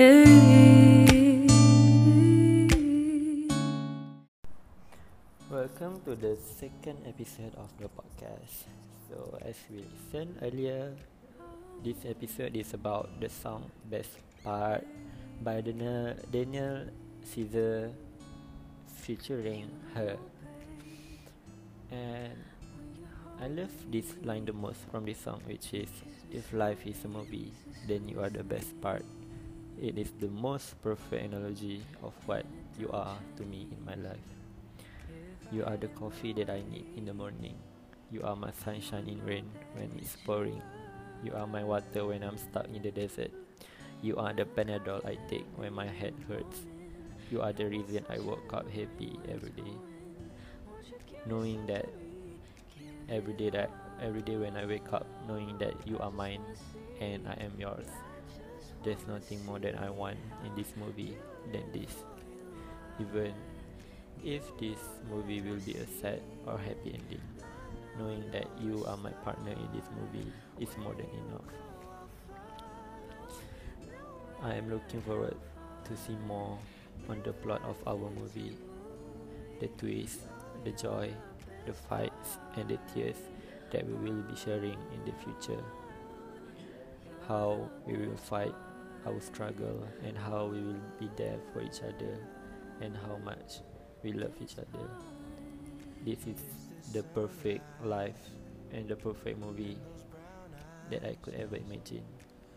Welcome to the second episode of the podcast. So, as we said earlier, this episode is about the song Best Part by Daniel, Daniel Caesar featuring her. And I love this line the most from this song, which is If life is a movie, then you are the best part. It is the most perfect analogy of what you are to me in my life. You are the coffee that I need in the morning. You are my sunshine in rain when it's pouring. You are my water when I'm stuck in the desert. You are the Panadol I take when my head hurts. You are the reason I woke up happy every day. Knowing that every day that every day when I wake up, knowing that you are mine and I am yours. There's nothing more that I want in this movie than this. Even if this movie will be a sad or happy ending, knowing that you are my partner in this movie is more than enough. I am looking forward to see more on the plot of our movie, the twist, the joy, the fights, and the tears that we will be sharing in the future. How we will fight our struggle and how we will be there for each other and how much we love each other. This is the perfect life and the perfect movie that I could ever imagine.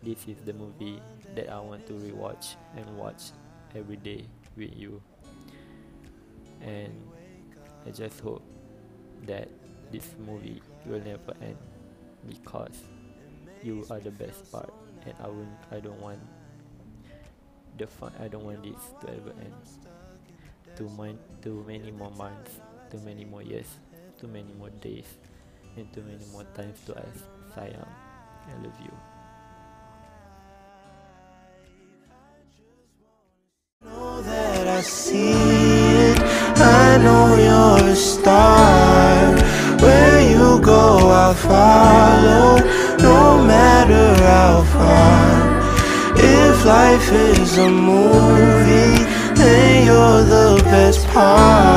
This is the movie that I want to rewatch and watch every day with you. And I just hope that this movie will never end because you are the best part and I won't I don't want the fun I don't want this to ever end. Too many too many more months, too many more years, too many more days, and too many more times to ask Sayang, I love you. I see it. I know you're a star. Where you go, I'll follow, life is a movie, then you're the best part.